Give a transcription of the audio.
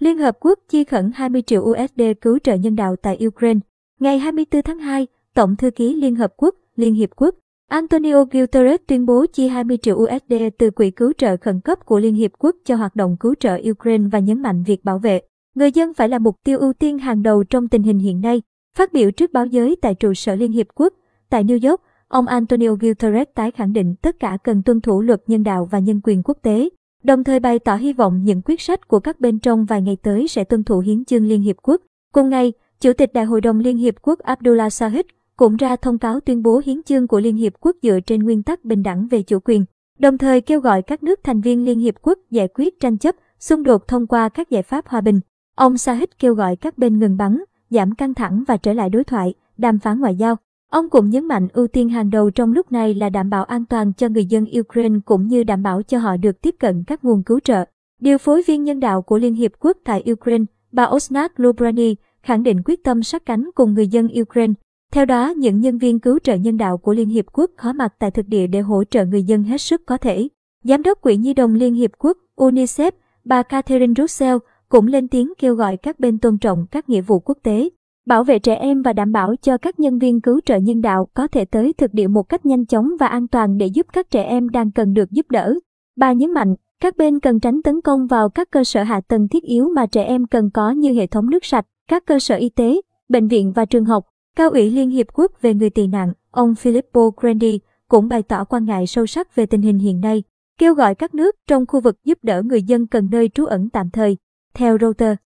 Liên Hợp Quốc chi khẩn 20 triệu USD cứu trợ nhân đạo tại Ukraine. Ngày 24 tháng 2, Tổng thư ký Liên Hợp Quốc, Liên Hiệp Quốc, Antonio Guterres tuyên bố chi 20 triệu USD từ quỹ cứu trợ khẩn cấp của Liên Hiệp Quốc cho hoạt động cứu trợ Ukraine và nhấn mạnh việc bảo vệ người dân phải là mục tiêu ưu tiên hàng đầu trong tình hình hiện nay. Phát biểu trước báo giới tại trụ sở Liên Hiệp Quốc, tại New York, ông Antonio Guterres tái khẳng định tất cả cần tuân thủ luật nhân đạo và nhân quyền quốc tế, đồng thời bày tỏ hy vọng những quyết sách của các bên trong vài ngày tới sẽ tuân thủ hiến chương Liên Hiệp Quốc. Cùng ngày, Chủ tịch Đại hội đồng Liên Hiệp Quốc Abdullah Sahid cũng ra thông cáo tuyên bố hiến chương của Liên Hiệp Quốc dựa trên nguyên tắc bình đẳng về chủ quyền, đồng thời kêu gọi các nước thành viên Liên Hiệp Quốc giải quyết tranh chấp, xung đột thông qua các giải pháp hòa bình. Ông Sahid kêu gọi các bên ngừng bắn, giảm căng thẳng và trở lại đối thoại, đàm phán ngoại giao. Ông cũng nhấn mạnh ưu tiên hàng đầu trong lúc này là đảm bảo an toàn cho người dân Ukraine cũng như đảm bảo cho họ được tiếp cận các nguồn cứu trợ. Điều phối viên nhân đạo của Liên Hiệp Quốc tại Ukraine, bà Osnat Lubrani, khẳng định quyết tâm sát cánh cùng người dân Ukraine. Theo đó, những nhân viên cứu trợ nhân đạo của Liên Hiệp Quốc có mặt tại thực địa để hỗ trợ người dân hết sức có thể. Giám đốc Quỹ Nhi đồng Liên Hiệp Quốc UNICEF, bà Catherine Russell, cũng lên tiếng kêu gọi các bên tôn trọng các nghĩa vụ quốc tế, bảo vệ trẻ em và đảm bảo cho các nhân viên cứu trợ nhân đạo có thể tới thực địa một cách nhanh chóng và an toàn để giúp các trẻ em đang cần được giúp đỡ. Bà nhấn mạnh, các bên cần tránh tấn công vào các cơ sở hạ tầng thiết yếu mà trẻ em cần có như hệ thống nước sạch, các cơ sở y tế, bệnh viện và trường học. Cao ủy Liên Hiệp Quốc về người tị nạn, ông Filippo Grandi, cũng bày tỏ quan ngại sâu sắc về tình hình hiện nay, kêu gọi các nước trong khu vực giúp đỡ người dân cần nơi trú ẩn tạm thời. Theo Reuters,